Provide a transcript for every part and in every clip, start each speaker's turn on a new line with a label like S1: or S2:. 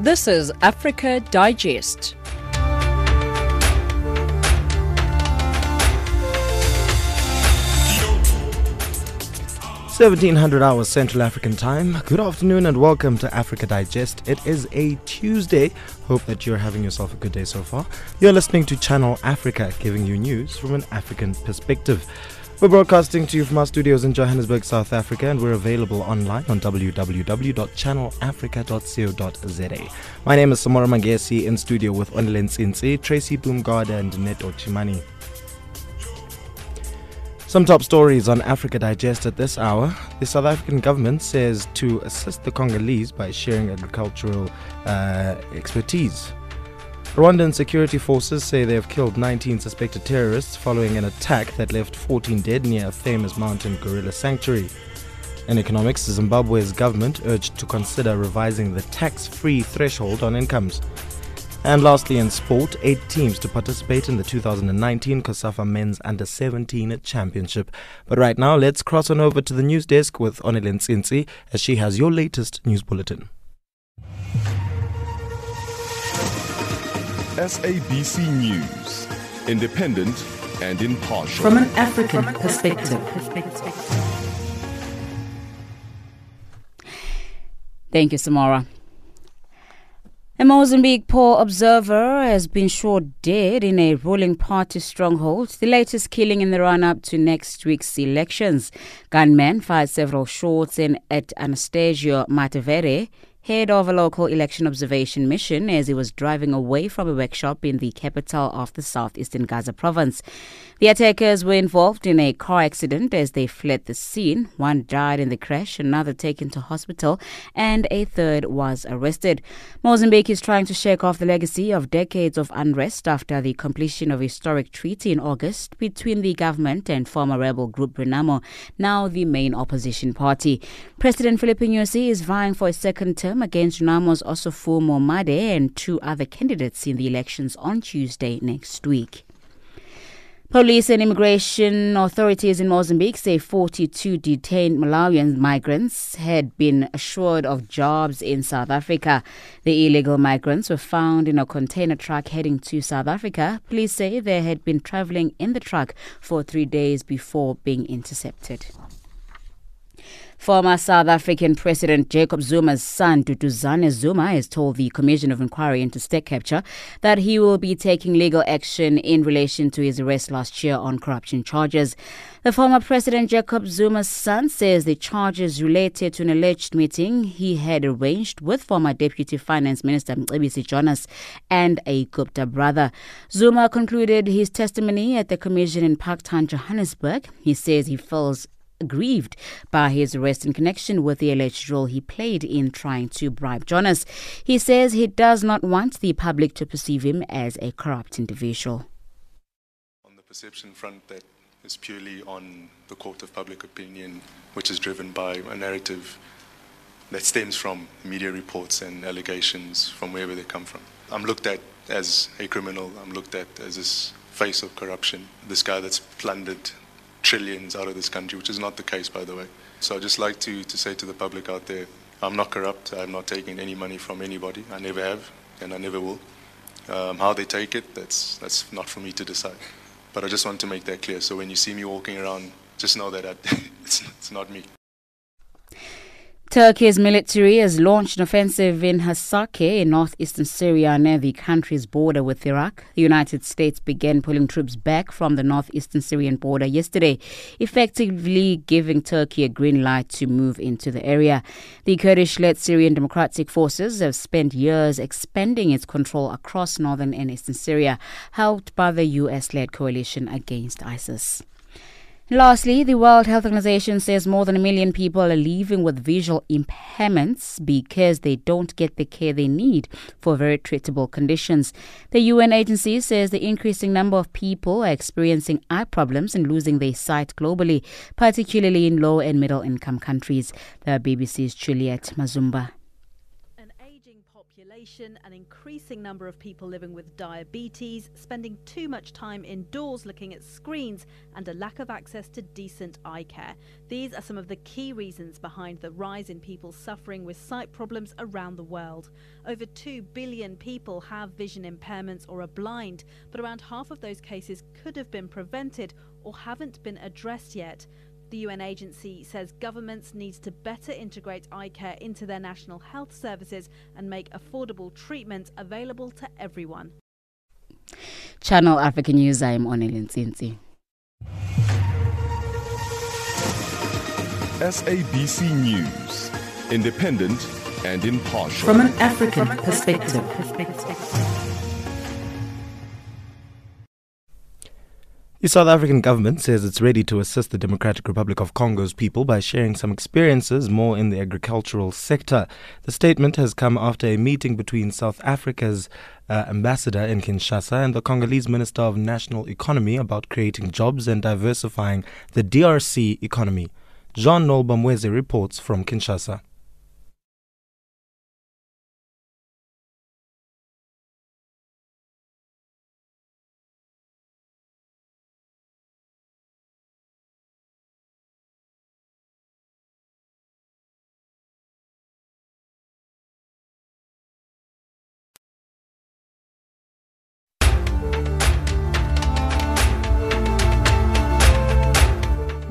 S1: This is Africa Digest.
S2: Seventeen hundred hours Central African Time. Good afternoon and welcome to Africa Digest. It is a Tuesday. Hope that you're having yourself a good day so far. You're listening to Channel Africa, giving you news from an African perspective. We're broadcasting to you from our studios in Johannesburg, South Africa, and we're available online on www.channelafrica.co.za. My name is Samora Mangesi in studio with Onlen Sinsi, Tracy Boomgarda, and Neto Chimani. Some top stories on Africa Digest at this hour. The South African government says to assist the Congolese by sharing agricultural uh, expertise. Rwandan security forces say they have killed 19 suspected terrorists following an attack that left 14 dead near a famous mountain gorilla sanctuary. In economics, Zimbabwe's government urged to consider revising the tax free threshold on incomes. And lastly, in sport, eight teams to participate in the 2019 COSAFA Men's Under 17 Championship. But right now, let's cross on over to the news desk with Onelin Sinsi as she has your latest news bulletin.
S3: SABC News, independent and impartial.
S4: From an African perspective.
S5: Thank you, Samora. A Mozambique poll observer has been shot dead in a ruling party stronghold, the latest killing in the run up to next week's elections. Gunmen fired several shots in at Anastasio Matavere, head of a local election observation mission, as he was driving away from a workshop in the capital of the southeastern Gaza province. The attackers were involved in a car accident as they fled the scene. One died in the crash, another taken to hospital, and a third was arrested. Mozambique is trying to shake off the legacy of decades of unrest after the completion of a historic treaty in August between the government and former rebel group Renamo, now the main opposition party. President Filipe Nyusi is vying for a second term against Renamo's Ossufo Momade and two other candidates in the elections on Tuesday next week. Police and immigration authorities in Mozambique say 42 detained Malawian migrants had been assured of jobs in South Africa. The illegal migrants were found in a container truck heading to South Africa. Police say they had been traveling in the truck for three days before being intercepted. Former South African President Jacob Zuma's son, Duduzane Zuma, has told the Commission of Inquiry into State Capture that he will be taking legal action in relation to his arrest last year on corruption charges. The former President Jacob Zuma's son says the charges related to an alleged meeting he had arranged with former Deputy Finance Minister Mcebisi Jonas and a Gupta brother. Zuma concluded his testimony at the commission in Parktown, Johannesburg. He says he feels aggrieved by his arrest in connection with the alleged role he played in trying to bribe Jonas. He says he does not want the public to perceive him as a corrupt individual.
S6: On the perception front, that is purely on the court of public opinion, which is driven by a narrative that stems from media reports and allegations from wherever they come from. I'm looked at as a criminal, I'm looked at as this face of corruption, this guy that's plundered trillions out of this country, which is not the case, by the way. So I'd just like to, to say to the public out there, I'm not corrupt. I'm not taking any money from anybody. I never have, and I never will. Um, how they take it, that's, that's not for me to decide. But I just want to make that clear. So when you see me walking around, just know that I, it's, it's not me.
S5: Turkey's military has launched an offensive in Hasake in northeastern Syria near the country's border with Iraq. The United States began pulling troops back from the northeastern Syrian border yesterday, effectively giving Turkey a green light to move into the area. The Kurdish led Syrian Democratic Forces have spent years expanding its control across northern and eastern Syria, helped by the US led coalition against ISIS. Lastly, the World Health Organization says more than a million people are living with visual impairments because they don't get the care they need for very treatable conditions. The UN agency says the increasing number of people are experiencing eye problems and losing their sight globally, particularly in low and middle income countries. The BBC's Juliet Mazumba.
S7: Inflation, an increasing number of people living with diabetes, spending too much time indoors looking at screens, and a lack of access to decent eye care. These are some of the key reasons behind the rise in people suffering with sight problems around the world. Over 2 billion people have vision impairments or are blind, but around half of those cases could have been prevented or haven't been addressed yet. The UN agency says governments need to better integrate eye care into their national health services and make affordable treatment available to everyone.
S5: Channel African News, I am Onelin Sinsi.
S3: SABC News, independent and impartial.
S4: From an African perspective.
S2: The South African government says it's ready to assist the Democratic Republic of Congo's people by sharing some experiences more in the agricultural sector. The statement has come after a meeting between South Africa's uh, ambassador in Kinshasa and the Congolese Minister of National Economy about creating jobs and diversifying the DRC economy. Jean Nolbamweze reports from Kinshasa.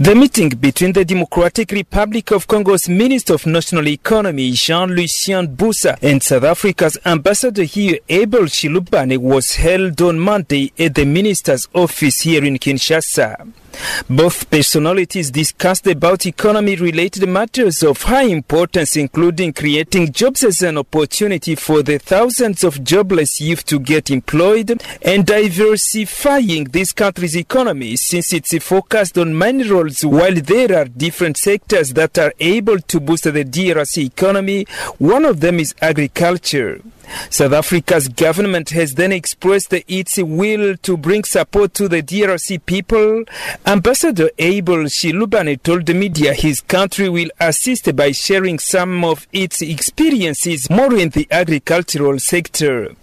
S8: The meeting between the Democratic Republic of Congo's Minister of National Economy, Jean-Lucien Bussa, and South Africa's Ambassador here, Abel Shilubane, was held on Monday at the Minister's office here in Kinshasa. Both personalities discussed about economy related matters of high importance, including creating jobs as an opportunity for the thousands of jobless youth to get employed and diversifying this country's economy since it's focused on many while there are different sectors that are able to boost the DRC economy. One of them is agriculture. South Africa's government has then expressed its will to bring support to the DRC people. Ambassador Abel Shilubane told the media his country will assist by sharing some of its experiences more in the agricultural sector.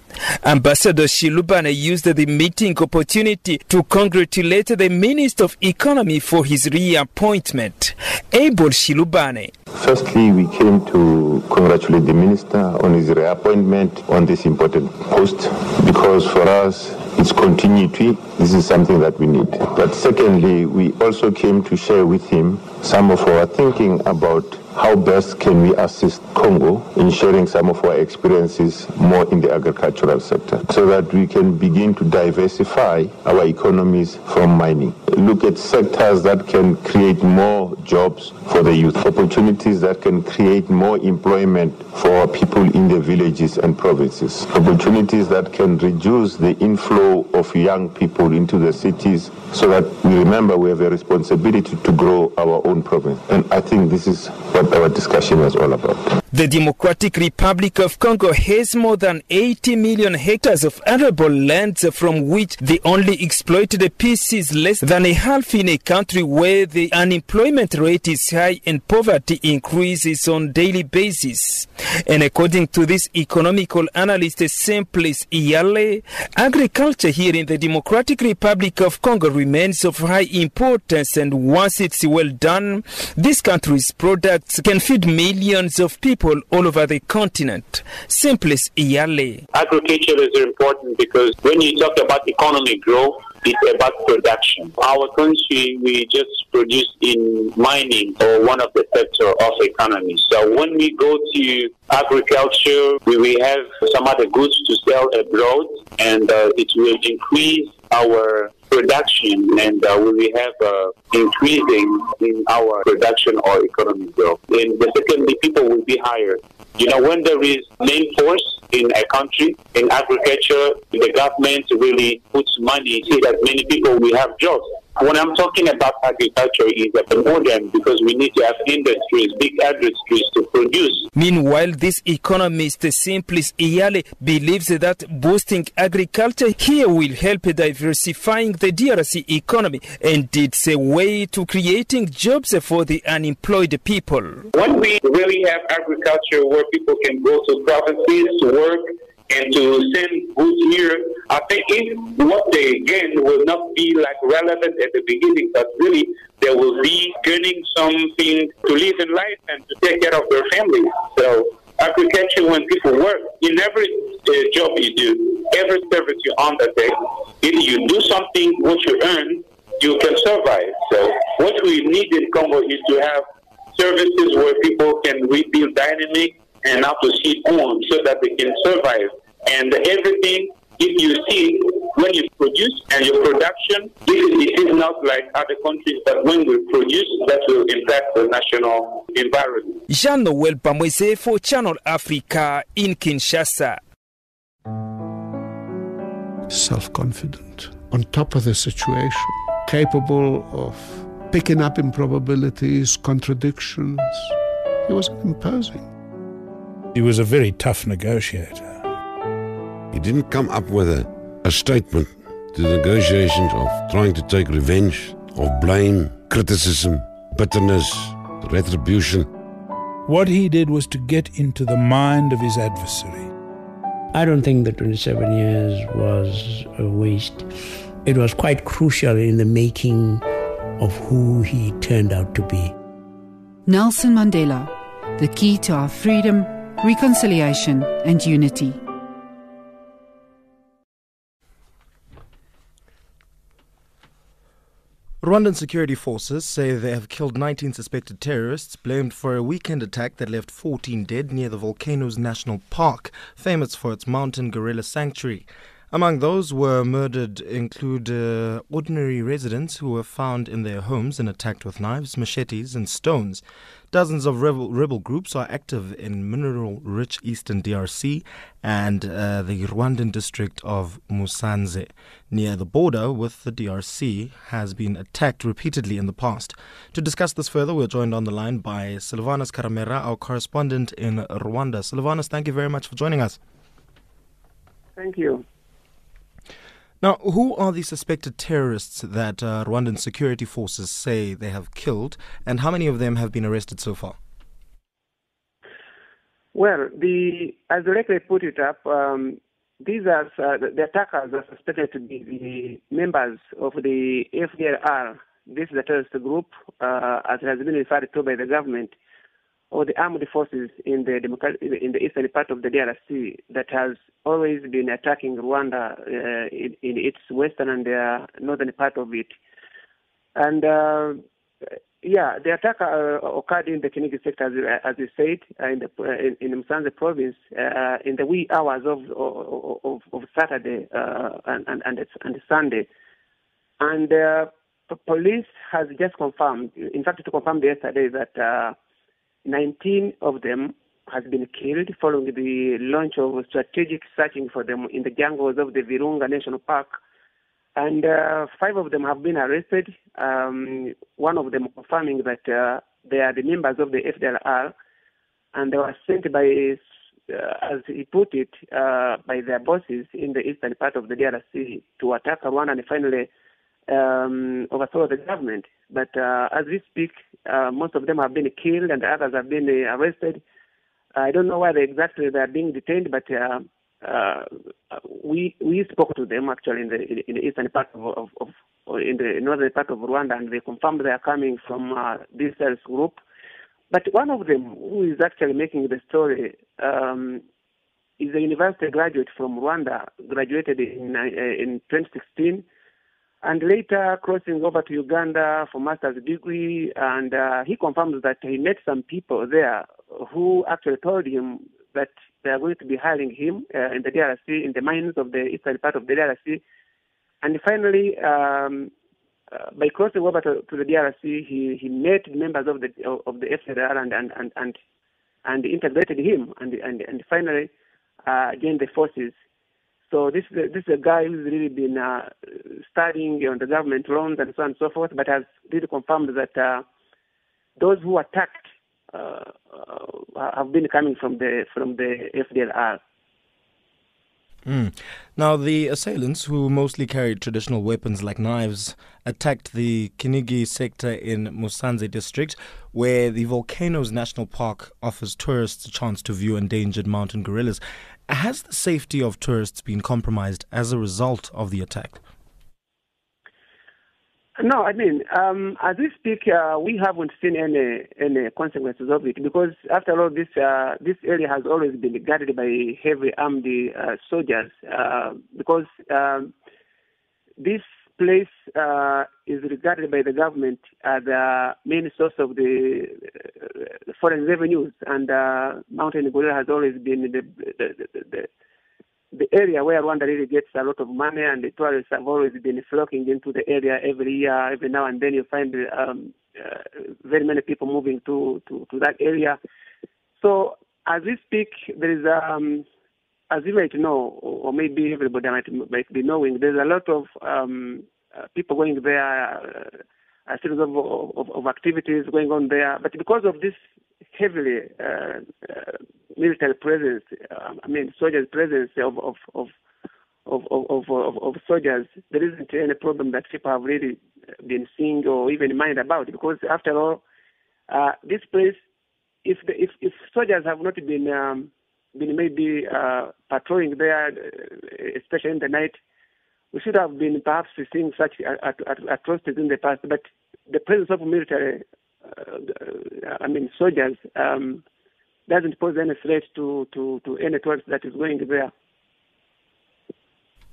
S8: Ambassador Shilubane used the meeting opportunity to congratulate the Minister of Economy for his reappointment. Abel Shilubane.
S9: Firstly, we came to congratulate the Minister on his reappointment on this important post because for us, it's continuity. This is something that we need. But secondly, we also came to share with him some of our thinking about how best can we assist Congo in sharing some of our experiences more in the agricultural sector so that we can begin to diversify our economies from mining. Look at sectors that can create more jobs for the youth, opportunities that can create more employment for people in the villages and provinces, opportunities that can reduce the inflow of young people into the cities so that we remember we have a responsibility to grow our own province. And I think this is what our discussion was all about.
S8: The Democratic Republic of Congo has more than 80 million hectares of arable lands from which the only exploited piece is less than a half in a country where the unemployment rate is high and poverty increases on daily basis. And according to this economical analyst Simplice Iyale, agriculture here in the Democratic Republic of Congo remains of high importance and once it's well done, this country's products can feed millions of people all over the continent. Simplice Iyale.
S10: Agriculture is important because when you talk about economic growth, it's about production. Our country, we just produce in mining or one of the sector of economy. So when we go to agriculture, we will have some other goods to sell abroad and uh, it will increase our production and uh, we will have uh, increasing in our production or economic growth. And the secondly, people will be hired. You know, when there is main force in a country, in agriculture, the government really puts money so that many people will have jobs. When I'm talking about agriculture, it's modern because we need to have industries, big industries to produce.
S8: Meanwhile, this economist, Simplice Iyale, believes that boosting agriculture here will help diversifying the DRC economy and it's a way to creating jobs for the unemployed people.
S10: When we really have agriculture where people can go to provinces to work, and to send goods here, I think if what they gain will not be like relevant at the beginning, but really they will be gaining something to live in life and to take care of their families. So agriculture, when people work, in every uh, job you do, every service you undertake, if you do something, what you earn, you can survive. So what we need in Congo is to have services where people can rebuild dynamic and how to see on so that they can survive. And everything, if you see, when you produce and your production, this it is not like other countries, but when we produce, that will impact the national environment.
S8: Jean Noel Pamwese for Channel Africa in Kinshasa.
S11: Self confident, on top of the situation, capable of picking up improbabilities, contradictions. He was imposing.
S12: He was a very tough negotiator.
S13: He didn't come up with a, a statement to the negotiations of trying to take revenge, of blame, criticism, bitterness, retribution.
S12: What he did was to get into the mind of his adversary.
S14: I don't think the 27 years was a waste. It was quite crucial in the making of who he turned out to be.
S15: Nelson Mandela, the key to our freedom, reconciliation, and unity.
S2: Rwandan security forces say they have killed 19 suspected terrorists blamed for a weekend attack that left 14 dead near the Volcanoes National Park, famous for its mountain gorilla sanctuary. Among those were murdered include uh, ordinary residents who were found in their homes and attacked with knives, machetes, and stones. Dozens of rebel, rebel groups are active in mineral rich eastern DRC and uh, the Rwandan district of Musanze, near the border with the DRC, has been attacked repeatedly in the past. To discuss this further, we're joined on the line by Silvanus Karemera, our correspondent in Rwanda. Silvanus, thank you very much for joining us.
S16: Thank you.
S2: Now, who are the suspected terrorists that uh, Rwandan security forces say they have killed, and how many of them have been arrested so far?
S16: Well, the as the record put it up, um, these are uh, the attackers are suspected to be the members of the FDLR. This is a terrorist group, uh, as has been referred to by the government or the armed forces in the in the eastern part of the DRC that has always been attacking Rwanda uh, in, in, its western and uh, northern part of it. And uh, yeah, the attack uh, occurred in the Kinigi sector, as, as you said, uh, in the in, in Musanze province uh, in the wee hours of of, of Saturday and, and and and Sunday, and the police has just confirmed, in fact, to confirm yesterday that 19 of them has been killed following the launch of strategic searching for them in the jungles of the Virunga National Park. And uh, five of them have been arrested. Um, one of them confirming that uh, they are the members of the FDLR, and they were sent by, uh, as he put it, uh, by their bosses in the eastern part of the DRC to attack Rwanda and finally um, overthrow the government. But uh, as we speak, uh, most of them have been killed and others have been uh, arrested. I don't know why they exactly they are being detained, but uh, uh, we we spoke to them actually in the in the eastern part of, of, of in the northern part of Rwanda, and they confirmed they are coming from uh, this terrorist group. But one of them, who is actually making the story, um, is a university graduate from Rwanda, graduated in in 2016 and later crossing over to Uganda for master's degree. And uh, he confirms that he met some people there who actually told him that they are going to be hiring him uh, in the DRC, in the mines of the eastern part of the DRC. And finally, um, uh, by crossing over to, to, the DRC, he, he met members of the of the FDLR and and and and, and integrated him, and and and finally uh, joined the forces So this this is a guy who's really been uh, studying on the government loans and so on and so forth, but has really confirmed that uh, those who attacked uh, uh, have been coming from the from the FDLR.
S2: Mm. Now, the assailants, who mostly carried traditional weapons like knives, attacked the Kinigi sector in Musanze district, where the Volcanoes National Park offers tourists a chance to view endangered mountain gorillas. Has the safety of tourists been compromised as a result of the attack?
S16: No, I mean, um, as we speak, uh, we haven't seen any any consequences of it because, after all, this uh, this area has always been guarded by heavy armed uh, soldiers. Uh, because um, this place uh, is regarded by the government as the main source of the uh, foreign revenues, and Mountain Gorilla has always been the the, the, the the area where Rwanda really gets a lot of money, and the tourists have always been flocking into the area every year. Every now and then, you find um, uh, very many people moving to, to, to that area. So, as we speak, there is, um, as you might know, or maybe everybody might, might be knowing, there's a lot of um, uh, people going there, uh, a series of, of, of activities going on there. But because of this heavily uh, uh, military presence, um, I mean soldiers' presence of of of of, of, of, of soldiers, there isn't any problem that people have really been seeing or even mind about because after all, uh, this place, if the, if if soldiers have not been um, been maybe uh, patrolling there, especially in the night, we should have been perhaps seeing such atrocities in the past. But the presence of military uh, I mean, soldiers, um, doesn't pose any threat to, to, to any tourist that is going there.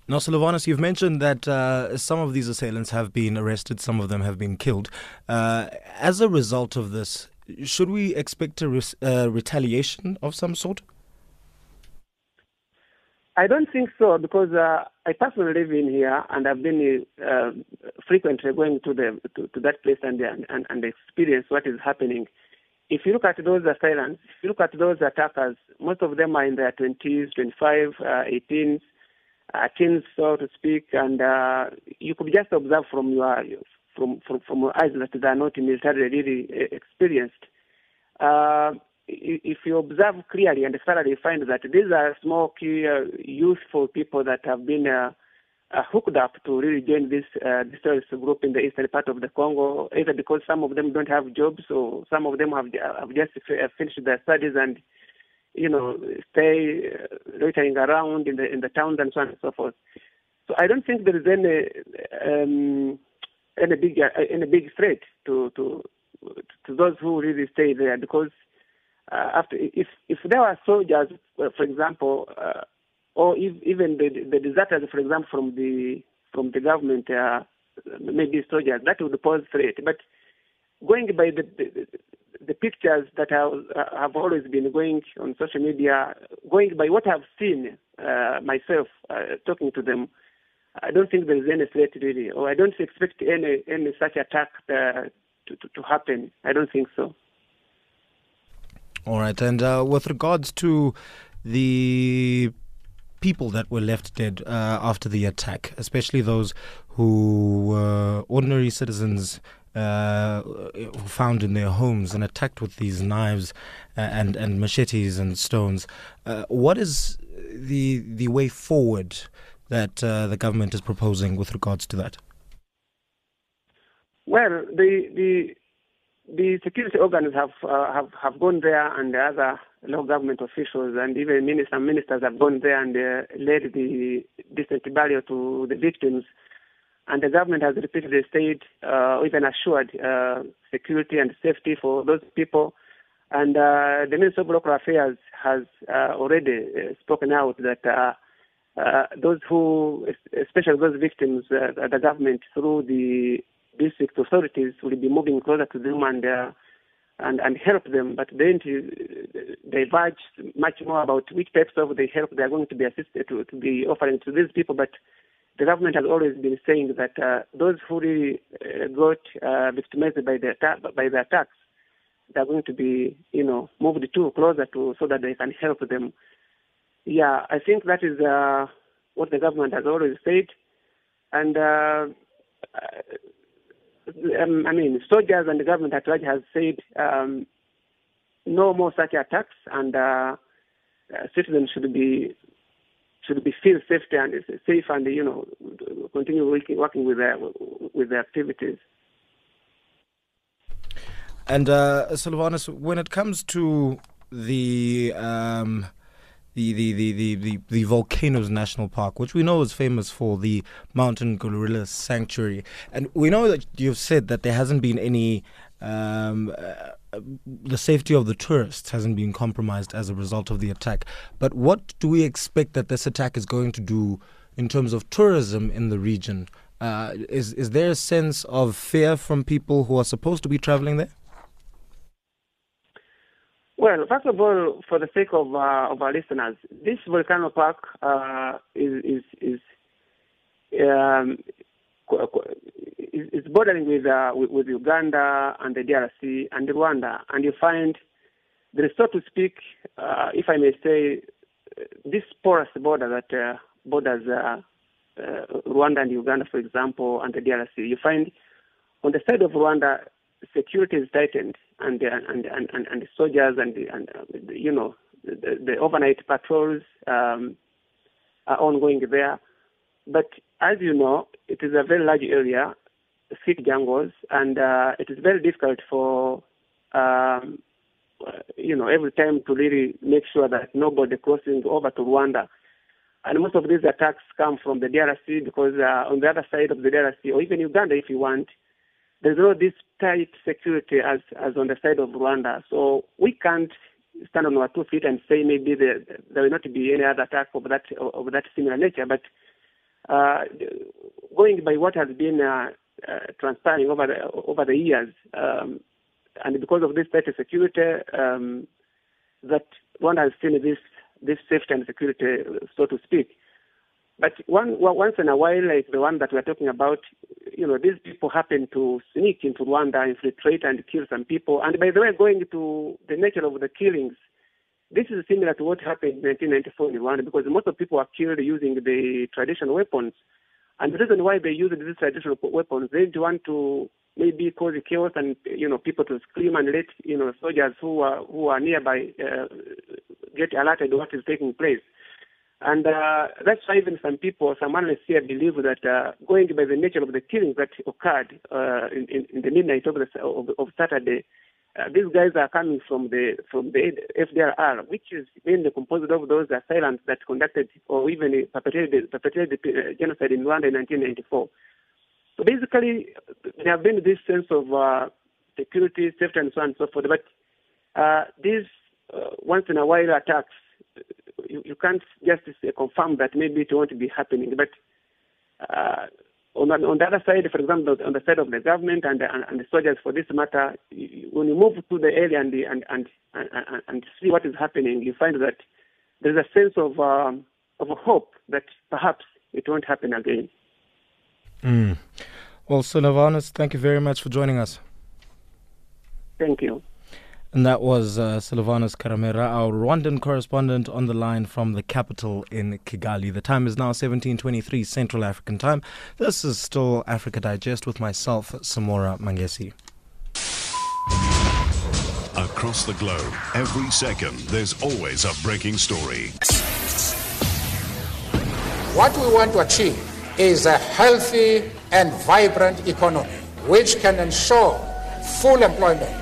S2: Now, Silvanus, you've mentioned that uh, some of these assailants have been arrested, some of them have been killed. Uh, as a result of this, should we expect a re- uh, retaliation of some sort?
S16: I don't think so because uh, I personally live in here and I've been uh, frequently going to the to, to that place and, and and experience what is happening. If you look at those assailants, if you look at those attackers, most of them are in their 20s, 25, uh, 18s, uh, teens, so to speak, and uh, you could just observe from your from from, from your eyes that they are not militarily really experienced. Uh, if you observe clearly and thoroughly, find that these are small, clear, youthful people that have been uh, uh, hooked up to really join this uh, this terrorist group in the eastern part of the Congo, either because some of them don't have jobs or some of them have, have just uh, finished their studies and you know stay uh, loitering around in the in the towns and so on and so forth. So I don't think there is any um, any big uh, any big threat to to to those who really stay there because uh, after if if there were soldiers, uh, for example, uh, or if, even the the deserters, for example, from the from the government, uh, maybe soldiers, that would pose threat. But going by the the, the pictures that have, uh, have always been going on social media, going by what I've seen uh, myself, talking to them, I don't think there is any threat really, or I don't expect any any such attack to, to, to happen. I don't think so.
S2: All right. And uh, with regards to the people that were left dead uh, after the attack, especially those who were ordinary citizens uh, found in their homes and attacked with these knives uh, and, and machetes and stones, uh, what is the the way forward that uh, the government is proposing with regards to that?
S16: Well, the the the security organs have uh, have have gone there, and the other local government officials and even ministers ministers have gone there and uh, led the decent burial to the victims. And the government has repeatedly stated, uh, even assured, uh, security and safety for those people. And uh, the Minister of Local Affairs has uh, already uh, spoken out that uh, uh, those who, especially those victims, uh, the government through the district authorities will be moving closer to them and uh, and and help them, but then to diverge much more about which types of the help they are going to be assisted to, to be offering to these people. But the government has always been saying that uh, those who really uh, got uh, victimized by the by the attacks, they are going to be you know moved to closer to so that they can help them. Yeah, I think that is uh, what the government has always said. And uh, um, I mean, soldiers and the government at large has said um, no more such attacks, and uh, uh, citizens should be should be feel safe and safe, and you know continue working working with their with their activities.
S2: And uh, Silvanus, when it comes to the um, the, the, the, the, the, Volcanoes National Park, which we know is famous for the Mountain Gorilla Sanctuary. And we know that you've said that there hasn't been any, um, uh, the safety of the tourists hasn't been compromised as a result of the attack. But what do we expect that this attack is going to do in terms of tourism in the region? Uh, is, is there a sense of fear from people who are supposed to be traveling there?
S16: Well, first of all, for the sake of uh, of our listeners, this volcano park uh, is is is, um, is bordering with, uh, with, with Uganda and the DRC and Rwanda, and you find there is, so to speak, uh, if I may say, this porous border that uh, borders uh, Rwanda and Uganda, for example, and the DRC. You find on the side of Rwanda, security is tightened and the, and and and, and the soldiers and the, and uh, you know the, the overnight patrols um, are ongoing there. But as you know, it is a very large area, thick jungles, and uh, it is very difficult for um, you know every time to really make sure that nobody crossing over to Rwanda. And most of these attacks come from the DRC because uh, on the other side of the DRC, or even Uganda, if you want, there's no this tight security as as on the side of Rwanda. So we can't stand on our two feet and say maybe there, there will not be any other attack of that of that similar nature. But uh, going by what has been uh, uh, transpiring over the over the years, um, and because of this tight security, um, that Rwanda has seen this this safety and security, so to speak. But one, once in a while, like the one that we're talking about, you know, these people happen to sneak into Rwanda, infiltrate and kill some people. And by the way, going to the nature of the killings, this is similar to what happened in 1994 in Rwanda because most of the people are killed using the traditional weapons. And the reason why they use these traditional weapons, they want to maybe cause chaos and you know people to scream and let you know soldiers who are who are nearby uh, get alerted to what is taking place. And uh, that's why even some people, some analysts here believe that uh, going by the nature of the killings that occurred uh, in, in, the midnight of, the, of, of Saturday, uh, these guys are coming from the from the FDLR, which is mainly composed of those assailants that conducted or even perpetrated, perpetrated the genocide in Rwanda in 1994. So basically, there have been this sense of uh, security, safety, and so on and so forth. But uh, these once in a while attacks you, you can't just confirm that maybe it won't be happening. But uh, on, the, on the other side, for example, on the side of the government and, and, and the soldiers, for this matter, you, when you move to the area and, the, and, and, and, and see what is happening, you find that there's a sense of, um, of hope that perhaps it won't happen again.
S2: Mm. Well, Silvanus, thank you very much for joining us.
S16: Thank you.
S2: And that was uh, Silvanus Karemera, our Rwandan correspondent on the line from the capital in Kigali. The time is now 17:23 Central African Time. This is still Africa Digest with myself, Samora Mangesi.
S17: Across the globe, every second, there's always a breaking story.
S18: What we want to achieve is a healthy and vibrant economy which can ensure full employment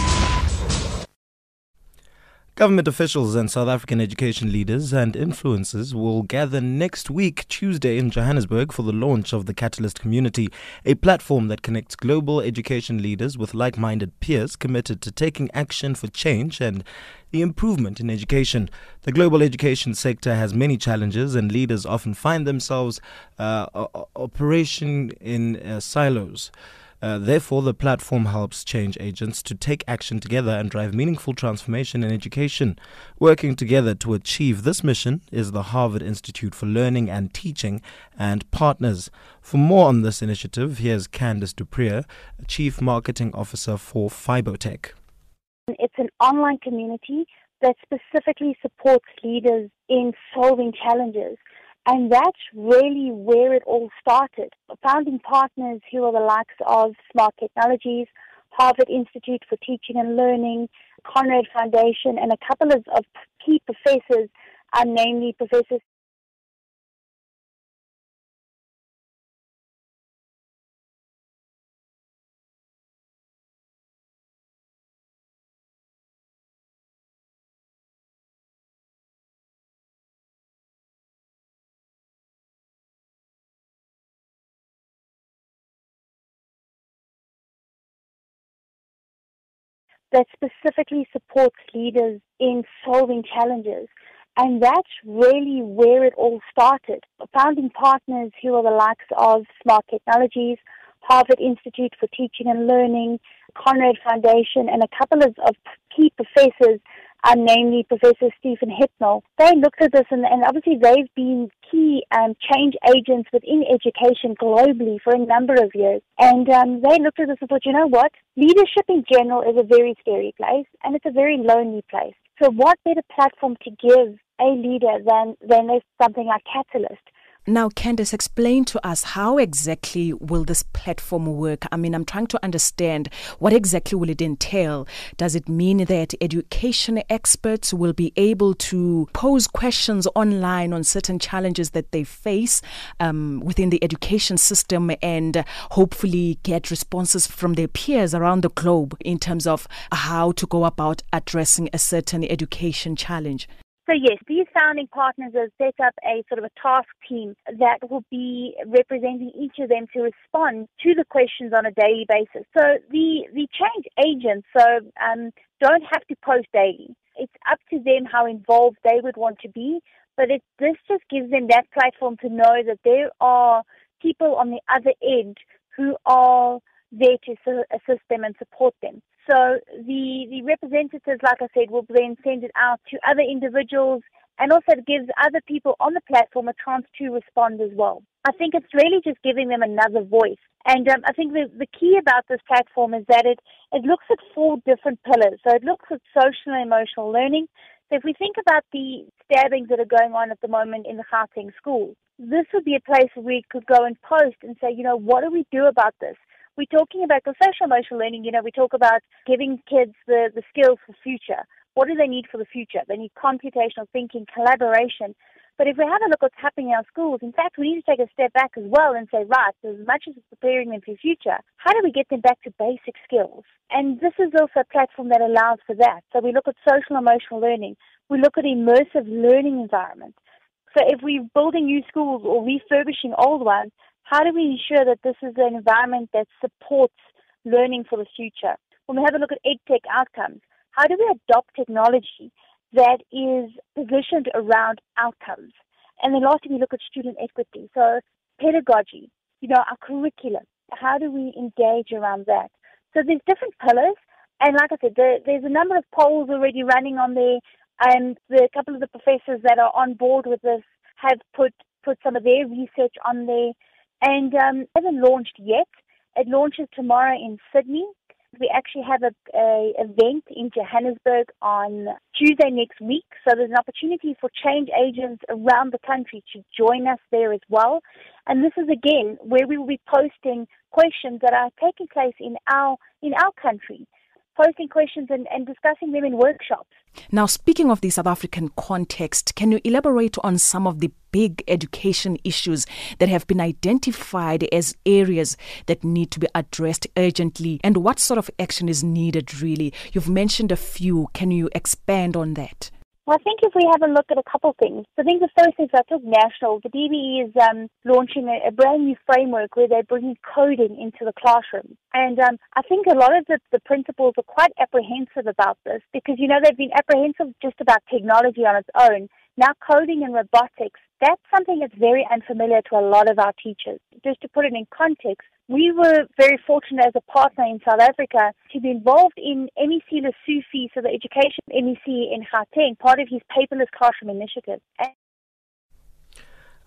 S2: Government officials and South African education leaders and influencers will gather next week, Tuesday, in Johannesburg for the launch of the Catalyst Community, a platform that connects global education leaders with like minded peers committed to taking action for change and the improvement in education. The global education sector has many challenges, and leaders often find themselves uh, operating in uh, silos. Uh, therefore, the platform helps change agents to take action together and drive meaningful transformation in education. Working together to achieve this mission is the Harvard Institute for Learning and Teaching and partners. For more on this initiative, here's Candice Duprier, Chief Marketing Officer for Fibotech.
S19: It's an online community that specifically supports leaders in solving challenges. And that's really where it all started. Founding partners who are the likes of Smart Technologies, Harvard Institute for Teaching and Learning, Conrad Foundation, and a couple of, of key professors, uh, namely Professor that specifically supports leaders in solving challenges. And that's really where it all started. Founding partners who are the likes of Smart Technologies, Harvard Institute for Teaching and Learning, Conrad Foundation, and a couple of, of key professors um, namely Professor Stephen Heppell. They looked at this and, and obviously they've been key um, change agents within education globally for a number of years. And um, they looked at this and thought, you know what? Leadership in general is a very scary place and it's a very lonely place. So what better platform to give a leader than, than something like Catalyst?
S20: Now, Candice, explain to us how exactly will this platform work? I mean, I'm trying to understand what exactly will it entail. Does it mean that education experts will be able to pose questions online on certain challenges that they face um, within the education system and hopefully get responses from their peers around the globe in terms of how to go about addressing a certain education challenge?
S19: So yes, these founding partners have set up a sort of a task team that will be representing each of them to respond to the questions on a daily basis. So the, the change agents so um, don't have to post daily. It's up to them how involved they would want to be, but it, this just gives them that platform to know that there are people on the other end who are there to assist them and support them. So the, the representatives, like I said, will then send it out to other individuals and also it gives other people on the platform a chance to respond as well. I think it's really just giving them another voice. And um, I think the, the key about this platform is that it, it looks at four different pillars. So it looks at social and emotional learning. So if we think about the stabbings that are going on at the moment in the Gauteng schools, this would be a place where we could go and post and say, you know, what do we do about this? We're talking about the social emotional learning, you know, we talk about giving kids the, the skills for future. What do they need for the future? They need computational thinking, collaboration. But if we have a look at what's happening in our schools, in fact, we need to take a step back as well and say, right, as much as preparing them for the future, how do we get them back to basic skills? And this is also a platform that allows for that. So we look at social emotional learning. We look at immersive learning environments. So if we're building new schools or refurbishing old ones, how do we ensure that this is an environment that supports learning for the future? When we have a look at EdTech outcomes, how do we adopt technology that is positioned around outcomes? And then lastly, we look at student equity. So pedagogy, you know, our curriculum. How do we engage around that? So there's different pillars. And like I said, there, there's a number of polls already running on there. And the, a couple of the professors that are on board with this have put, put some of their research on there and um, hasn't launched yet. It launches tomorrow in Sydney. We actually have a, a event in Johannesburg on Tuesday next week. So there's an opportunity for change agents around the country to join us there as well. And this is again where we will be posting questions that are taking place in our in our country. Posting questions and, and discussing them in workshops.
S20: Now, speaking of the South African context, can you elaborate on some of the big education issues that have been identified as areas that need to be addressed urgently and what sort of action is needed really? You've mentioned a few. Can you expand on that?
S19: Well, I think if we have a look at a couple things, I think the first thing is I took national. The DBE is um, launching a, a, brand new framework where they're bringing coding into the classroom. And um, I think a lot of the, the principals are quite apprehensive about this because, you know, they've been apprehensive just about technology on its own. Now, coding and robotics, that's something that's very unfamiliar to a lot of our teachers. Just to put it in context, we were very fortunate as a partner in South Africa to be involved in MEC Lesufi, so the education MEC in Gauteng, part of his paperless classroom initiative. And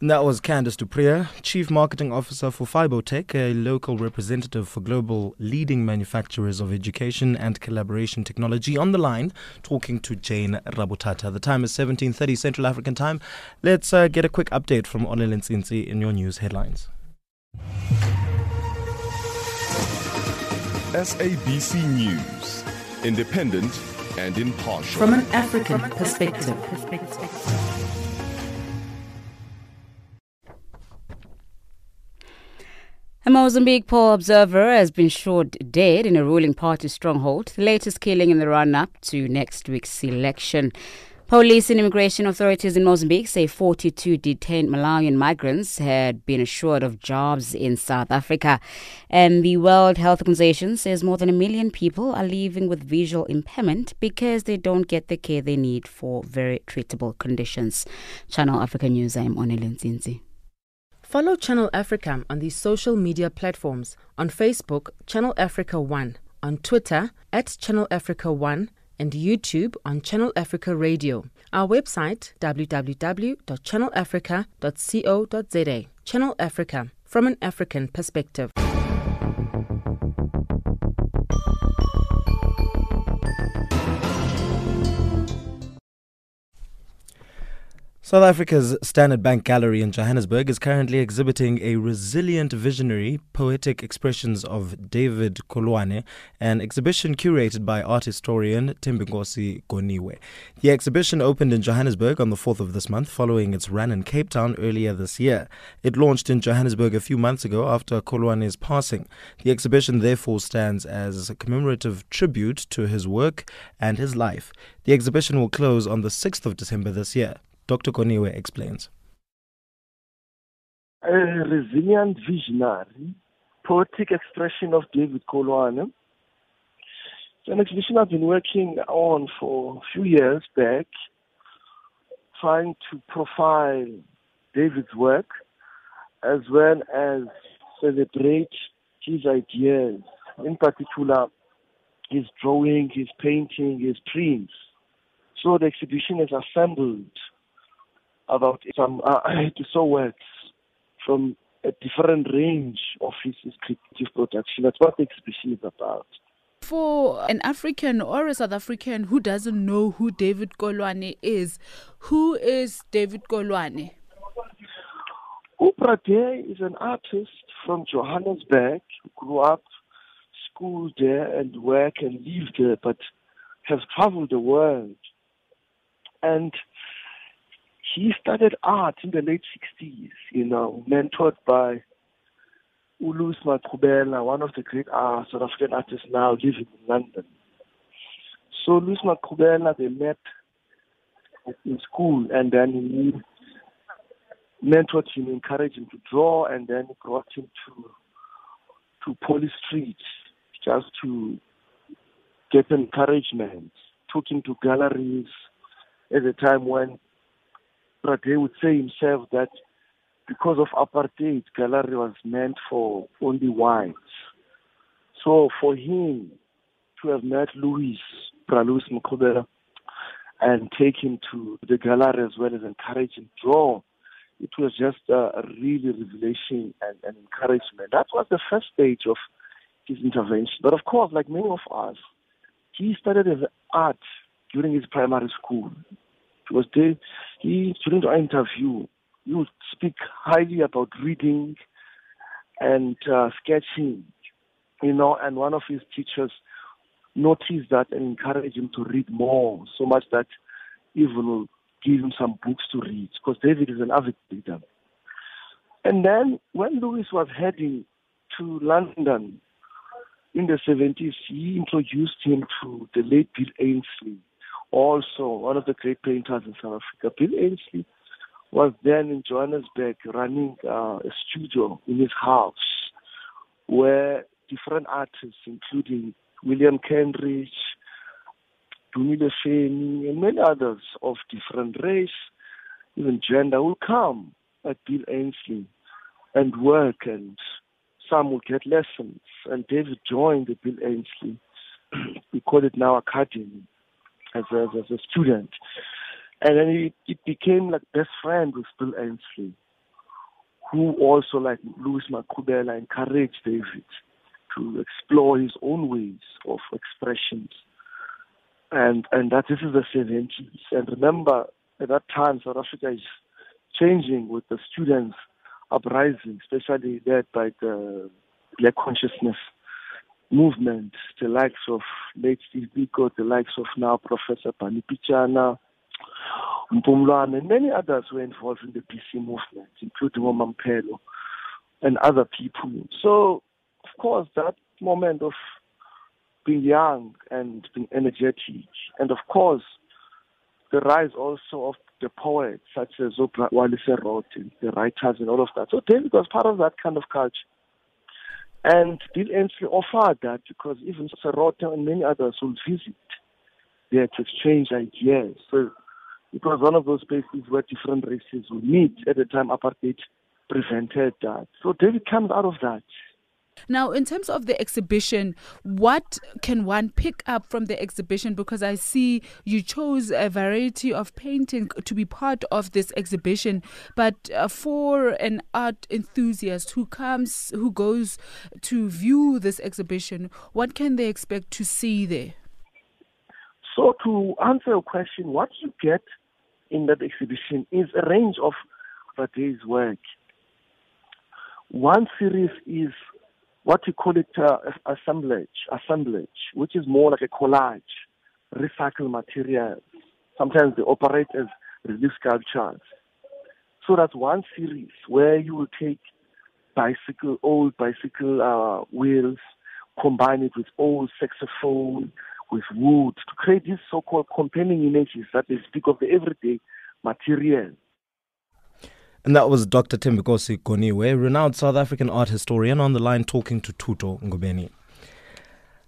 S2: and that was Candice Dupria, Chief Marketing Officer for Fibotech, a local representative for global leading manufacturers of education and collaboration technology on the line, talking to Jane Rabutata. The time is 17.30 Central African Time. Let's uh, get a quick update from Olele Nsinsi in your news headlines.
S3: SABC News, independent and impartial.
S4: From an African perspective.
S5: A Mozambique poll observer has been shot dead in a ruling party stronghold, the latest killing in the run up to next week's election. Police and immigration authorities in Mozambique say 42 detained Malawian migrants had been assured of jobs in South Africa. And the World Health Organization says more than a million people are living with visual impairment because they don't get the care they need for very treatable conditions. Channel Africa News, I'm Onelin Zinzi.
S21: Follow Channel Africa on these social media platforms on Facebook, Channel Africa 1, on Twitter, at Channel Africa 1 and YouTube on Channel Africa Radio. Our website www.channelafrica.co.za. Channel Africa from an African perspective.
S2: South Africa's Standard Bank Gallery in Johannesburg is currently exhibiting a resilient visionary poetic expressions of David Koloane, an exhibition curated by art historian Thembinkosi Goniwe. The exhibition opened in Johannesburg on the 4th of this month following its run in Cape Town earlier this year. It launched in Johannesburg a few months ago after Koloane's passing. The exhibition therefore stands as a commemorative tribute to his work and his life. The exhibition will close on the 6th of December this year. Dr. Goniwe explains.
S22: A resilient visionary, poetic expression of David Koloane. It's an exhibition I've been working on for a few years back, trying to profile David's work as well as celebrate his ideas, in particular his drawing, his painting, his prints. So the exhibition is assembled about some uh, so works from a different range of his, his creative production. That's what the exhibition is about.
S23: For an African or a South African who doesn't know who David Koloane is, who is David Koloane?
S22: Uprate is an artist from Johannesburg who grew up, schooled there, and worked and lived there, but has traveled the world. And he studied art in the late 60s, you know, mentored by Ulusi Maqhubela, one of the great uh, South African artists now living in London. So Ulusi Maqhubela, they met in school and then he mentored him, encouraged him to draw and then brought him to to Polly Street just to get encouragement, took him to galleries at a time when Prade would say himself that because of apartheid, gallery was meant for only whites. So for him to have met Louis Pralus Mkobera and take him to the gallery as well as encourage him to draw, it was just a, really revelation and, and encouragement. That was the first stage of his intervention. But of course, like many of us, he studied art during his primary school. Was there. He, during our interview, would speak highly about reading and uh, sketching, you know, and one of his teachers noticed that and encouraged him to read more, so much that even will give him some books to read, because David is an avid reader. And then when Lewis was heading to London in the 70s, he introduced him to the late Bill Ainslie, also one of the great painters in South Africa. Bill Ainslie was then in Johannesburg running uh, a studio in his house where different artists, including William Kentridge, Dumile Feni, and many others of different race, even gender, will come at Bill Ainslie and work, and some will get lessons. And David joined the Bill Ainslie, we call it now Academy, as a, as a student. And then he, he became like best friend with Bill Ainslie, who also, like Louis Maqhubela, encouraged David to explore his own ways of expressions. And and that this is the 70s. And remember, at that time, South Africa is changing with the students uprising, especially led by the black consciousness movement, the likes of late Steve Biko, the likes of now Professor Barney Pityana, Mpumlwana, and many others were involved in the BC movement, including Omampelo and other people. So, of course, that moment of being young and being energetic, and of course, the rise also of the poets such as Wally Serote, the writers and all of that. So David was part of that kind of culture. And Bill Ainslie offered that because even Serote and many others would visit there to exchange ideas. So it was one of those places where different races would meet. At the time, apartheid prevented that. So David comes out of that.
S23: Now, in terms of the exhibition, what can one pick up from the exhibition? Because I see you chose a variety of painting to be part of this exhibition, but uh, for an art enthusiast who comes, who goes to view this exhibition, what can they expect to see there?
S22: So, to answer your question, what you get in that exhibition is a range of a work. One series is what we call it uh, assemblage, assemblage, which is more like a collage, recycled material. Sometimes they operate as relief sculptures. So that's one series where you will take bicycle, old bicycle uh, wheels, combine it with old saxophone, with wood to create these so-called compelling images that they speak of the everyday material.
S2: And that was Dr. Thembinkosi Goniwe, renowned South African art historian, on the line talking to Tuto Ngubeni.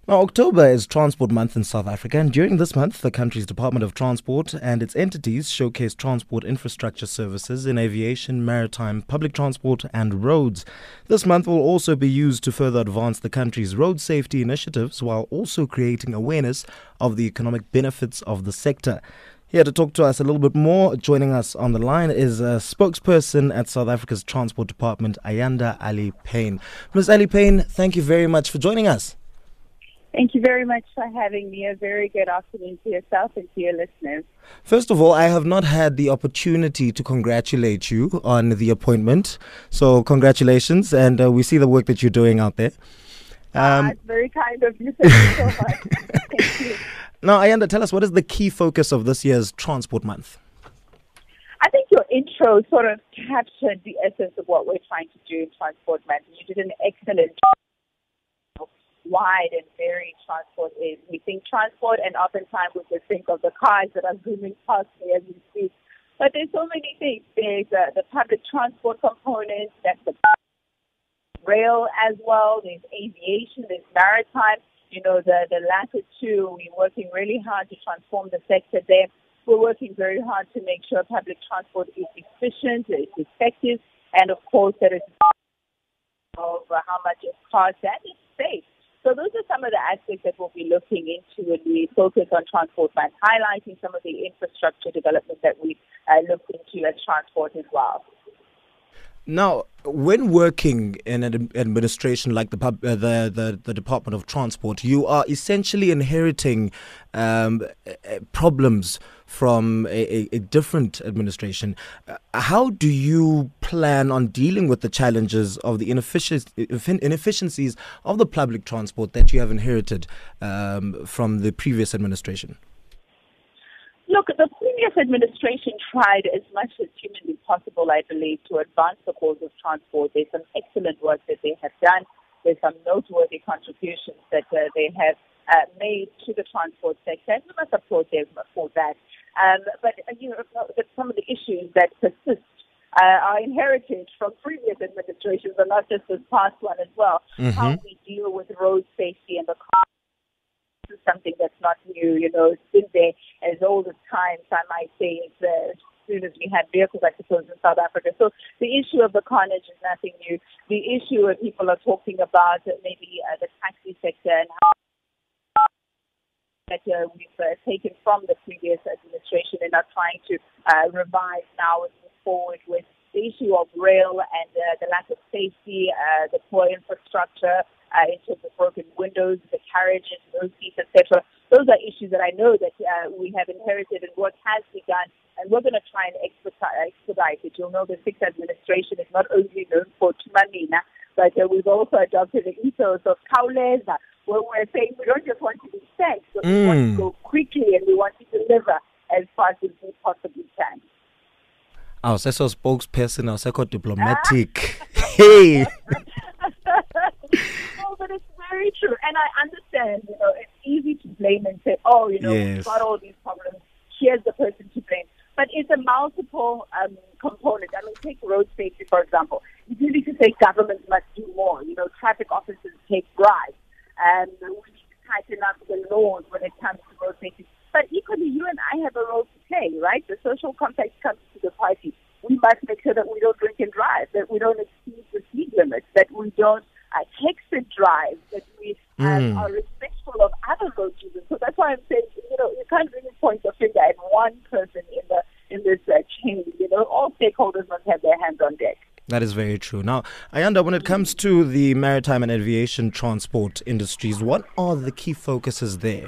S2: Now, October is Transport Month in South Africa, and during this month, the country's Department of Transport and its entities showcase transport infrastructure services in aviation, maritime, public transport, and roads. This month will also be used to further advance the country's road safety initiatives while also creating awareness of the economic benefits of the sector. Here to talk to us a little bit more, joining us on the line is a spokesperson at South Africa's Transport Department, Ayanda Allie Paine. Ms. Allie Paine, thank you very much for joining us.
S24: Thank you very much for having me. A very good afternoon to yourself and to your listeners.
S2: First of all, I have not had the opportunity to congratulate you on the appointment. So, congratulations, and uh, we see the work that you're doing out there.
S24: Um, uh, very kind of you. Thank you so much. Thank you.
S2: Now, Ayanda, tell us what is the key focus of this year's Transport Month?
S24: I think your intro sort of captured the essence of what we're trying to do in Transport Month. You did an excellent job. Wide and varied transport is. We think transport, and oftentimes we just think of the cars that are zooming past me as we speak. But there's so many things. There's uh, the public transport component, that's the rail as well. There's aviation, there's maritime you know, the, the latter two, we're working really hard to transform the sector there. We're working very hard to make sure public transport is efficient, it's effective, and of course that it's of how much it costs and it's safe. So those are some of the aspects that we'll be looking into when we focus on transport and highlighting some of the infrastructure development that we uh, look into as transport as well.
S2: Now, when working in an administration like the, pub, uh, the, the the Department of Transport, you are essentially inheriting um, problems from a, a, different administration. Uh, how do you plan on dealing with the challenges of the inefficiencies of the public transport that you have inherited um, from the previous administration?
S24: Look, the previous administration tried as much as humanly possible, I believe, to advance the cause of transport. There's some excellent work that they have done. There's some noteworthy contributions that uh, they have uh, made to the transport sector. And we must applaud them for that. Um, but, uh, you know, some of the issues that persist uh, are inherited from previous administrations, and not just this past one as well. Mm-hmm. How we deal with road safety and the cost is something that's not new. You know, it's been there as old as times, I might say, as, uh, soon as we had vehicles, I suppose, in South Africa. So the issue of the carnage is nothing new. The issue that people are talking about, uh, maybe uh, the taxi sector and how that uh, we've uh, taken from the previous administration and are trying to uh, revise now and move forward with the issue of rail and uh, the lack of safety, uh, the poor infrastructure, uh, in terms of broken windows, the carriage those seats, etc. Those are issues that I know that uh, we have inherited and work has begun, and we're going to try and expedite, expedite it. You'll know the sixth administration is not only known for Thuma Mina, but uh, we've also adopted the ethos of Khawuleza, where we're saying we don't just want to be sent, but mm. we want to mm. go quickly and we want to deliver as fast as we possibly can.
S2: awuseso spokesperson our awusekho diplomatic hey
S24: but it's very true. And I understand, you know, it's easy to blame and say, oh, you know, yes. we've got all these problems. Here's the person to blame. But it's a multiple um, component. I mean, take road safety, for example. It's easy to say governments must do more. You know, traffic officers take bribes. And we need to tighten up the laws when it comes to road safety. But equally, you and I have a role to play, right? The social compact comes to the party. We must make sure that we don't drink and drive, that we don't exceed the speed limits, that we don't uh, exit drive, that we mm. are respectful of other road users. So that's why I'm saying, you know, you can't really point a finger at one person in the in this uh, chain. You know, all stakeholders must have their hands on deck.
S2: That is very true. Now, Ayanda, when it comes to the maritime and aviation transport industries, what are the key focuses there?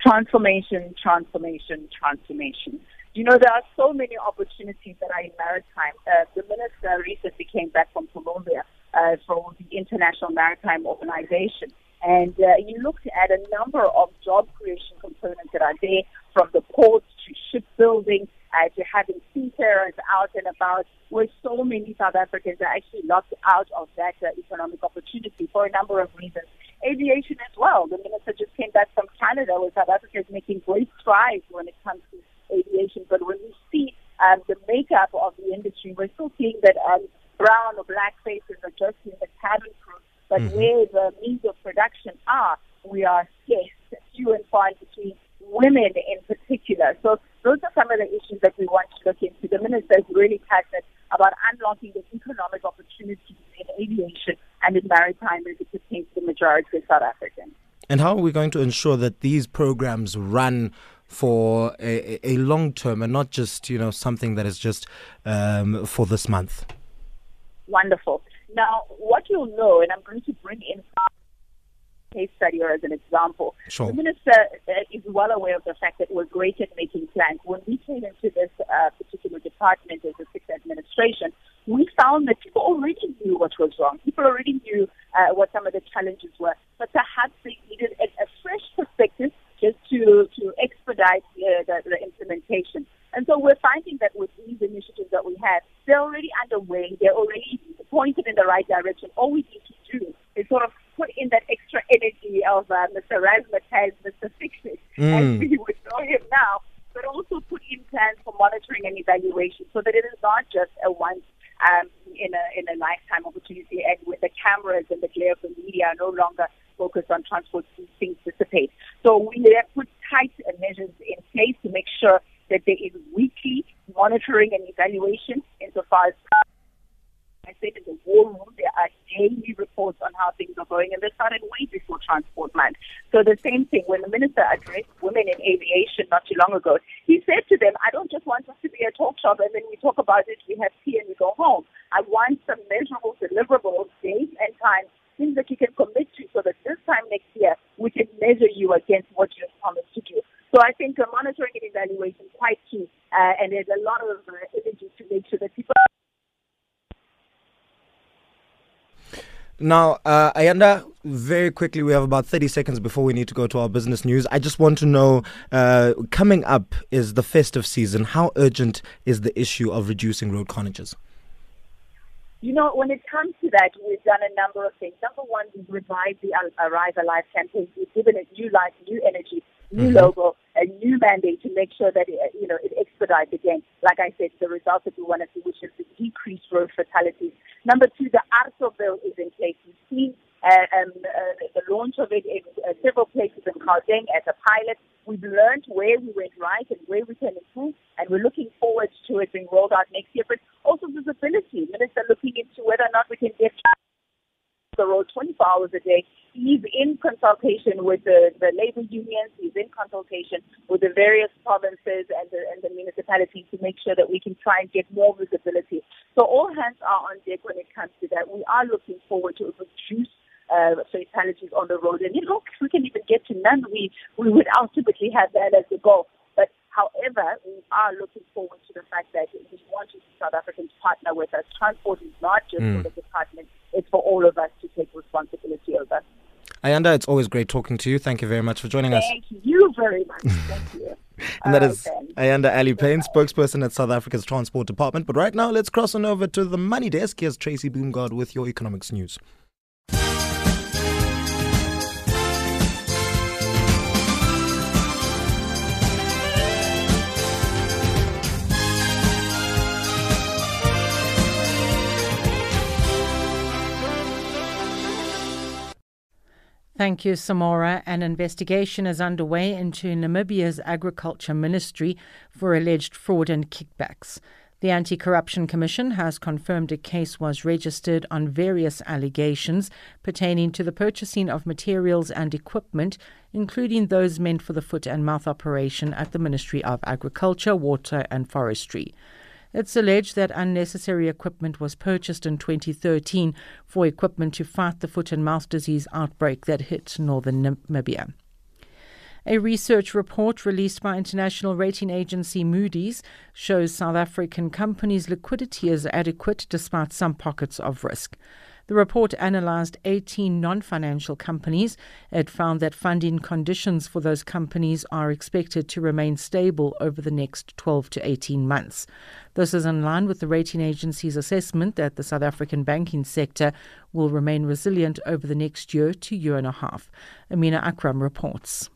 S24: Transformation, transformation, transformation. You know, there are so many opportunities that are in maritime. Uh, the minister recently came back from Colombia uh, for the International Maritime Organization. And uh, you looked at a number of job creation components that are there, from the ports to shipbuilding uh, to having seafarers out and about, where so many South Africans are actually locked out of that uh, economic opportunity for a number of reasons. Aviation as well. The minister just came back from Canada, where South Africa is making great strides when it comes to aviation. But when we see um, the makeup of the industry, we're still seeing that um, brown or black faces are just in the cabin crew, but mm-hmm. where the means of production are, we are scarce, few and far between women in particular. So those are some of the issues that we want to look into. The minister is really passionate about unlocking the economic opportunities in aviation and in maritime as it pertains to the majority of South Africans.
S2: And how are we going to ensure that these programs run for a, a long term and not just you know something that is just um, for this month?
S24: Wonderful. Now, what you'll know, and I'm going to bring in case study or as an example.
S2: Sure.
S24: The minister uh, is well aware of the fact that we're great at making plans. When we came into this uh, particular department as a sixth administration, we found that people already knew what was wrong. People already knew uh, what some of the challenges were, but perhaps they needed a, a fresh perspective just to, to expedite uh, the, the implementation. And so we're finding that with these initiatives that we have, they're already underway. They're already pointed in the right direction. All we need to do is sort of put in that extra energy of uh, Mr. Razzmatazz, Mr. Fix It, mm. as we would know him now, but also put in plans for monitoring and evaluation so that it is not just a once um, in a in a lifetime opportunity and with the cameras and the glare of the media no longer focused on transport things dissipate. So we have put tight measures in place to make sure that there is weekly monitoring and evaluation insofar as I said in the war room, there are daily reports on how things are going, and they started way before Transport Month. So the same thing, when the minister addressed women in aviation not too long ago, he said to them, I don't just want us to be a talk shop and then we talk about it, we have tea and we go home. I want some measurable deliverables, dates and times, things that you can commit to so that this time next year we can measure you against what you have promised. So I think uh, monitoring and evaluation is quite key, uh, and there's a lot of uh, energy to make sure that people.
S2: Now, uh, Ayanda, very quickly, we have about 30 seconds before we need to go to our business news. I just want to know uh, coming up is the festive season. How urgent is the issue of reducing road carnages?
S24: You know, when it comes to that, we've done a number of things. Number one, we've revived the Arrive Alive campaign. We've given it new life, new energy, new mm-hmm. logo, a new mandate to make sure that it, you know it expedites again. Like I said, the results that we want to see, which is the decreased road fatalities. Number two, the AARTO bill is in place. We've seen uh, um, uh, the launch of it in uh, several places in Gauteng as a pilot. We've learned where we went right and where we can improve, and we're looking forward to it being rolled out next year. But also visibility. Minister looking into whether or not we can get the road 24 hours a day. He's in consultation with the, the labor unions. He's in consultation with the various provinces and the, and the municipalities to make sure that we can try and get more visibility. So all hands are on deck when it comes to that. We are looking forward to reduce uh, fatalities on the road. And you know, if we can even get to none, we, we would ultimately have that as a goal. But however, we are looking forward to the fact that we want to South Africans to partner with us. Transport is not just mm. for the department, it's for all of us to take responsibility over.
S2: Ayanda, it's always great talking to you. Thank you very much for joining
S24: Thank
S2: us.
S24: Thank you very much. Thank you.
S2: and that is Ayanda Allie Paine, spokesperson at South Africa's Transport Department. But right now, let's cross on over to the money desk. Here's Tracy Boomgard with your economics news.
S25: Thank you, Samora. An investigation is underway into Namibia's Agriculture Ministry for alleged fraud and kickbacks. The Anti Corruption Commission has confirmed a case was registered on various allegations pertaining to the purchasing of materials and equipment, including those meant for the foot and mouth operation at the Ministry of Agriculture, Water and Forestry. It's alleged that unnecessary equipment was purchased in 2013 for equipment to fight the foot and mouth disease outbreak that hit northern Namibia. A research report released by international rating agency Moody's shows South African companies' liquidity is adequate despite some pockets of risk. The report analyzed 18 non financial companies. It found that funding conditions for those companies are expected to remain stable over the next 12 to 18 months. This is in line with the rating agency's assessment that the South African banking sector will remain resilient over the next year to year and a half. Amina Akram reports.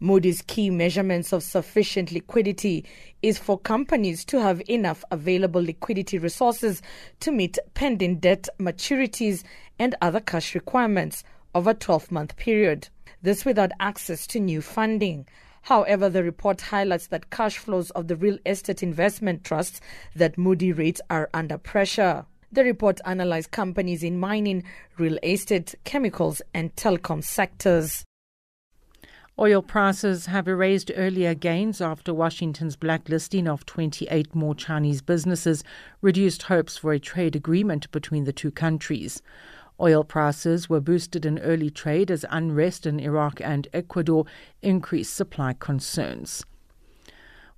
S26: Moody's key measurements of sufficient liquidity is for companies to have enough available liquidity resources to meet pending debt maturities and other cash requirements over a 12 month period. This without access to new funding. However, the report highlights that cash flows of the real estate investment trusts that Moody rates are under pressure. The report analyzed companies in mining, real estate, chemicals, and telecom sectors.
S25: Oil prices have erased earlier gains after Washington's blacklisting of 28 more Chinese businesses reduced hopes for a trade agreement between the two countries. Oil prices were boosted in early trade as unrest in Iraq and Ecuador increased supply concerns.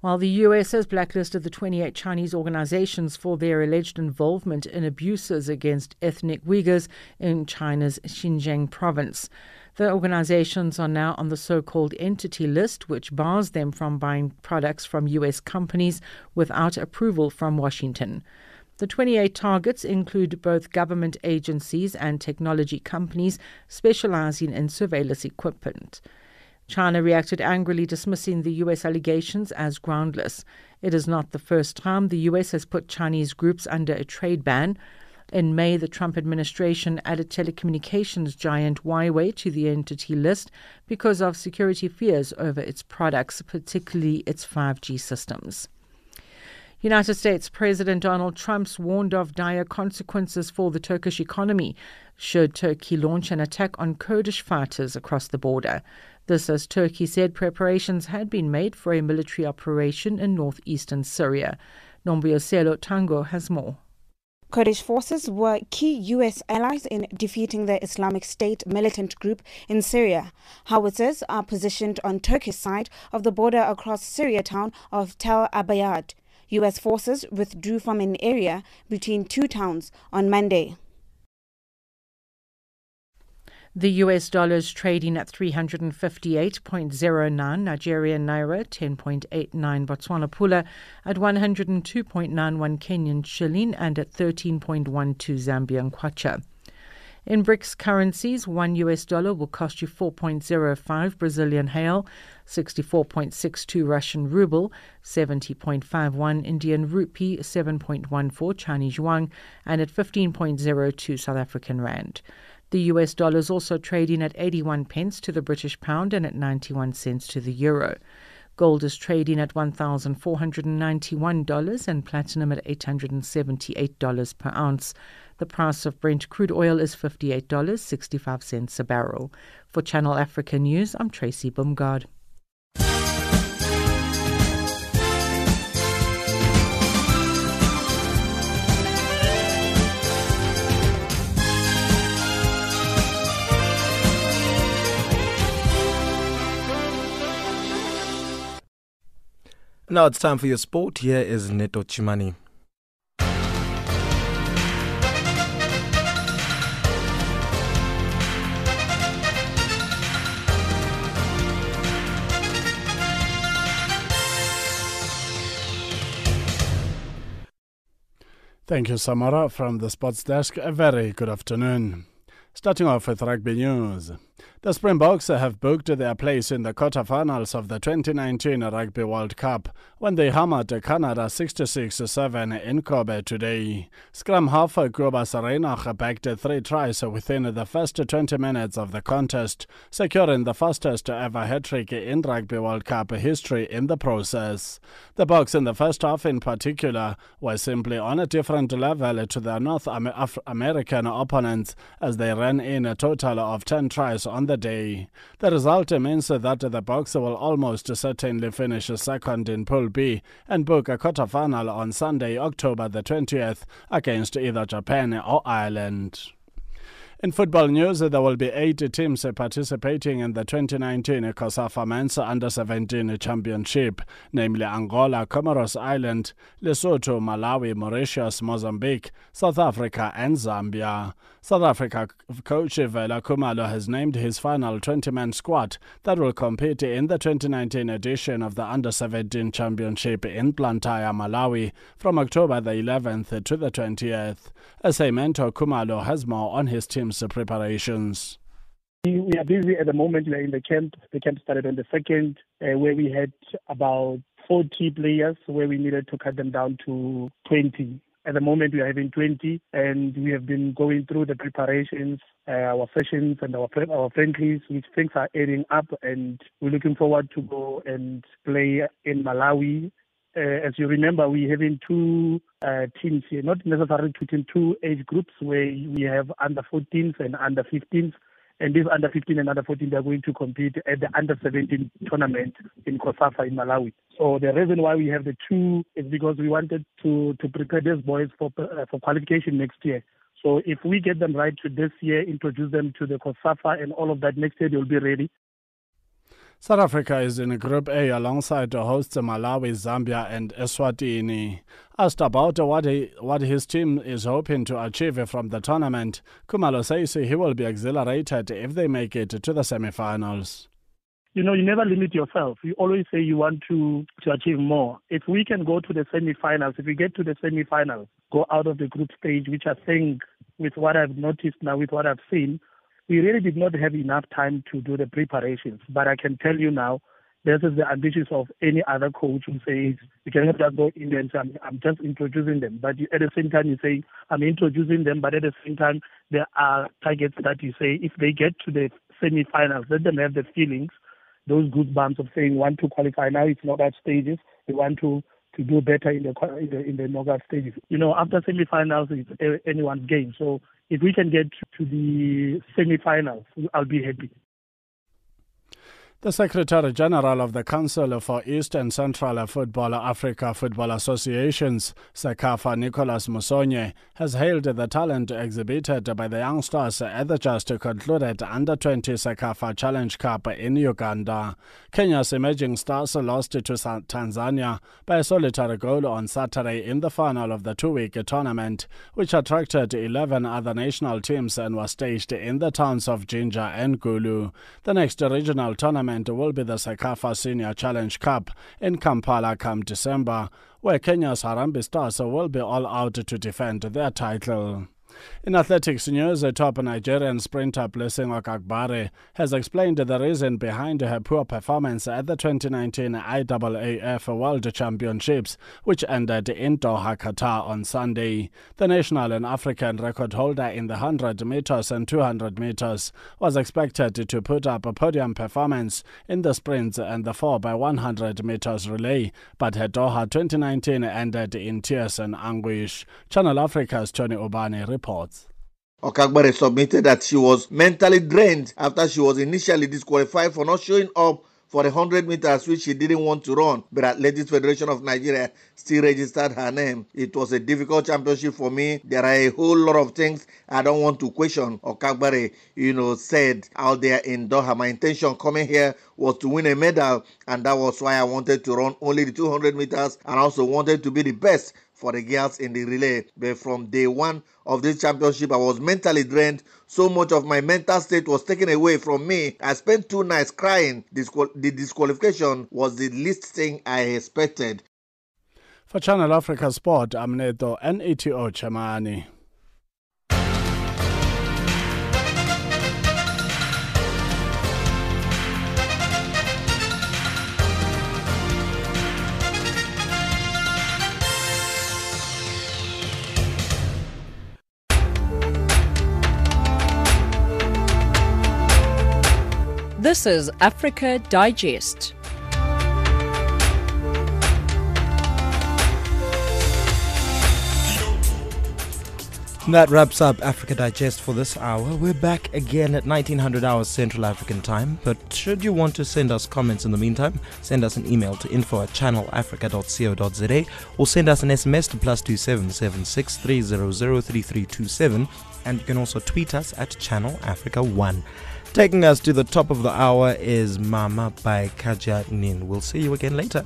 S25: While the US has blacklisted the 28 Chinese organizations for their alleged involvement in abuses against ethnic Uyghurs in China's Xinjiang province. The organizations are now on the so called entity list, which bars them from buying products from U.S. companies without approval from Washington. The 28 targets include both government agencies and technology companies specializing in surveillance equipment. China reacted angrily, dismissing the U.S. allegations as groundless. It is not the first time the U.S. has put Chinese groups under a trade ban. In May, the Trump administration added telecommunications giant Huawei to the entity list because of security fears over its products, particularly its 5G systems. United States President Donald Trump's warned of dire consequences for the Turkish economy should Turkey launch an attack on Kurdish fighters across the border. This as Turkey said preparations had been made for a military operation in northeastern Syria. Nombioselo Tango has more.
S27: Kurdish forces were key U.S. allies in defeating the Islamic State militant group in Syria. Howitzers are positioned on Turkish side of the border across Syria town of Tel Abyad. U.S. forces withdrew from an area between two towns on Monday.
S25: The US dollar is trading at 358.09, Nigerian naira 10.89, Botswana pula at 102.91 Kenyan shilling and at 13.12 Zambian kwacha. In BRICS currencies, one US dollar will cost you 4.05 Brazilian real, 64.62 Russian ruble, 70.51 Indian rupee, 7.14 Chinese yuan, and at 15.02 South African rand. The US dollar is also trading at 81 pence to the British pound and at 91 cents to the euro. Gold is trading at $1,491 and platinum at $878 per ounce. The price of Brent crude oil is $58.65 a barrel. For Channel Africa News, I'm Tracy Bumgard.
S2: Now it's time for your sport. Here is Neto Chimani.
S28: Thank you, Samora, from the Sports Desk. A very good afternoon. Starting off with rugby news. The Springboks have booked their place in the quarterfinals of the 2019 Rugby World Cup when they hammered Canada 66-7 in Kobe today. Scrum half Cobus Reinach bagged three tries within the first 20 minutes of the contest, securing the fastest ever hat-trick in Rugby World Cup history in the process. The Boks in the first half in particular were simply on a different level to their North American opponents as they ran in a total of 10 tries on the day. The result means that the Boxer will almost certainly finish second in Pool B and book a quarterfinal on Sunday, October the 20th, against either Japan or Ireland. In football news, there will be eight teams participating in the 2019 COSAFA Men's Under 17 Championship, namely Angola, Comoros Island, Lesotho, Malawi, Mauritius, Mozambique, South Africa, and Zambia. South Africa coach Vela Khumalo has named his final 20 man squad that will compete in the 2019 edition of the Under 17 Championship in Blantyre, Malawi from October the 11th to the 20th. As a mentor, Khumalo has more on his team's preparations.
S29: We are busy at the moment. We are in the camp. The camp started on the second, uh, where we had about 40 players, where we needed to cut them down to 20. At the moment, we are having 20, and we have been going through the preparations, uh, our sessions, and our our friendlies, which things are adding up, and we're looking forward to go and play in Malawi. Uh, as you remember, we're having two uh, teams here, not necessarily two teams, two age groups where we have under 14s and under 15s and these under 15 and under 14 they are going to compete at the under 17 tournament in Cosafa in Malawi. So the reason why we have the two is because we wanted to to prepare these boys for uh, for qualification next year. So if we get them right to this year, introduce them to the Cosafa and all of that next year, they'll be ready.
S28: South Africa is in Group A alongside the hosts Malawi, Zambia, and Eswatini. Asked about what, he, what his team is hoping to achieve from the tournament, Khumalo says he will be exhilarated if they make it to the semi-finals.
S29: You know, you never limit yourself. You always say you want to, to achieve more. If we can go to the semi-finals, if we get to the semi-finals, go out of the group stage, which I think, with what I've noticed now, with what I've seen, we really did not have enough time to do the preparations. But I can tell you now, this is the ambitions of any other coach who says you cannot just go in there and say I'm, just introducing them. But at the same time you say I'm introducing them, but at the same time there are targets that you say if they get to the semi-finals, let them have the feelings, those good goosebumps of saying want to qualify. Now it's not at stages. They want to to do better in the in the, in the knockout stages. You know, after semi-finals, it's anyone's game. So if we can get to the semi-finals, I'll be happy.
S28: The Secretary General of the Council for East and Central Football Africa Football Associations, SECAFA Nicholas Musonye, has hailed the talent exhibited by the youngsters at the just concluded Under 20 SECAFA Challenge Cup in Uganda. Kenya's emerging stars lost to Tanzania by a solitary goal on Saturday in the final of the two week tournament, which attracted 11 other national teams and was staged in the towns of Jinja and Gulu. The next regional tournament tournament will be the SECAFA Senior Challenge Cup in Kampala come December, where Kenya's Harambee Stars will be all out to defend their title. In athletics news, a top Nigerian sprinter Blessing Okagbare has explained the reason behind her poor performance at the 2019 IAAF World Championships, which ended in Doha, Qatar on Sunday. The national and African record holder in the 100 meters and 200 meters was expected to put up a podium performance in the sprints and the 4 by 100 meters relay, but her Doha 2019 ended in tears and anguish. Channel Africa's Tony Obani reports
S30: Okagbare submitted that she was mentally drained after she was initially disqualified for not showing up for the 100 meters which she didn't want to run, but Athletics Federation of Nigeria still registered her name. It was a difficult championship for me. There are a whole lot of things I don't want to question. Okagbare, you know, said out there in Doha. My intention coming here was to win a medal, and that was why I wanted to run only the 200 meters and also wanted to be the best for the girls in the relay. But from day one of this championship, I was mentally drained. So much of my mental state was taken away from me. I spent two nights crying. The disqualification was the least thing I expected.
S28: For Channel Africa Sport, I'm Neto NETO Chamani.
S31: This is Africa Digest.
S2: That wraps up Africa Digest for this hour. We're back again at 1900 hours Central African time. But should you want to send us comments in the meantime, send us an email to info at channelafrica.co.za or send us an SMS to plus 2776 and you can also tweet us at Channel Africa 1. Taking us to the top of the hour is Mama by Khadja Nin. We'll see you again later.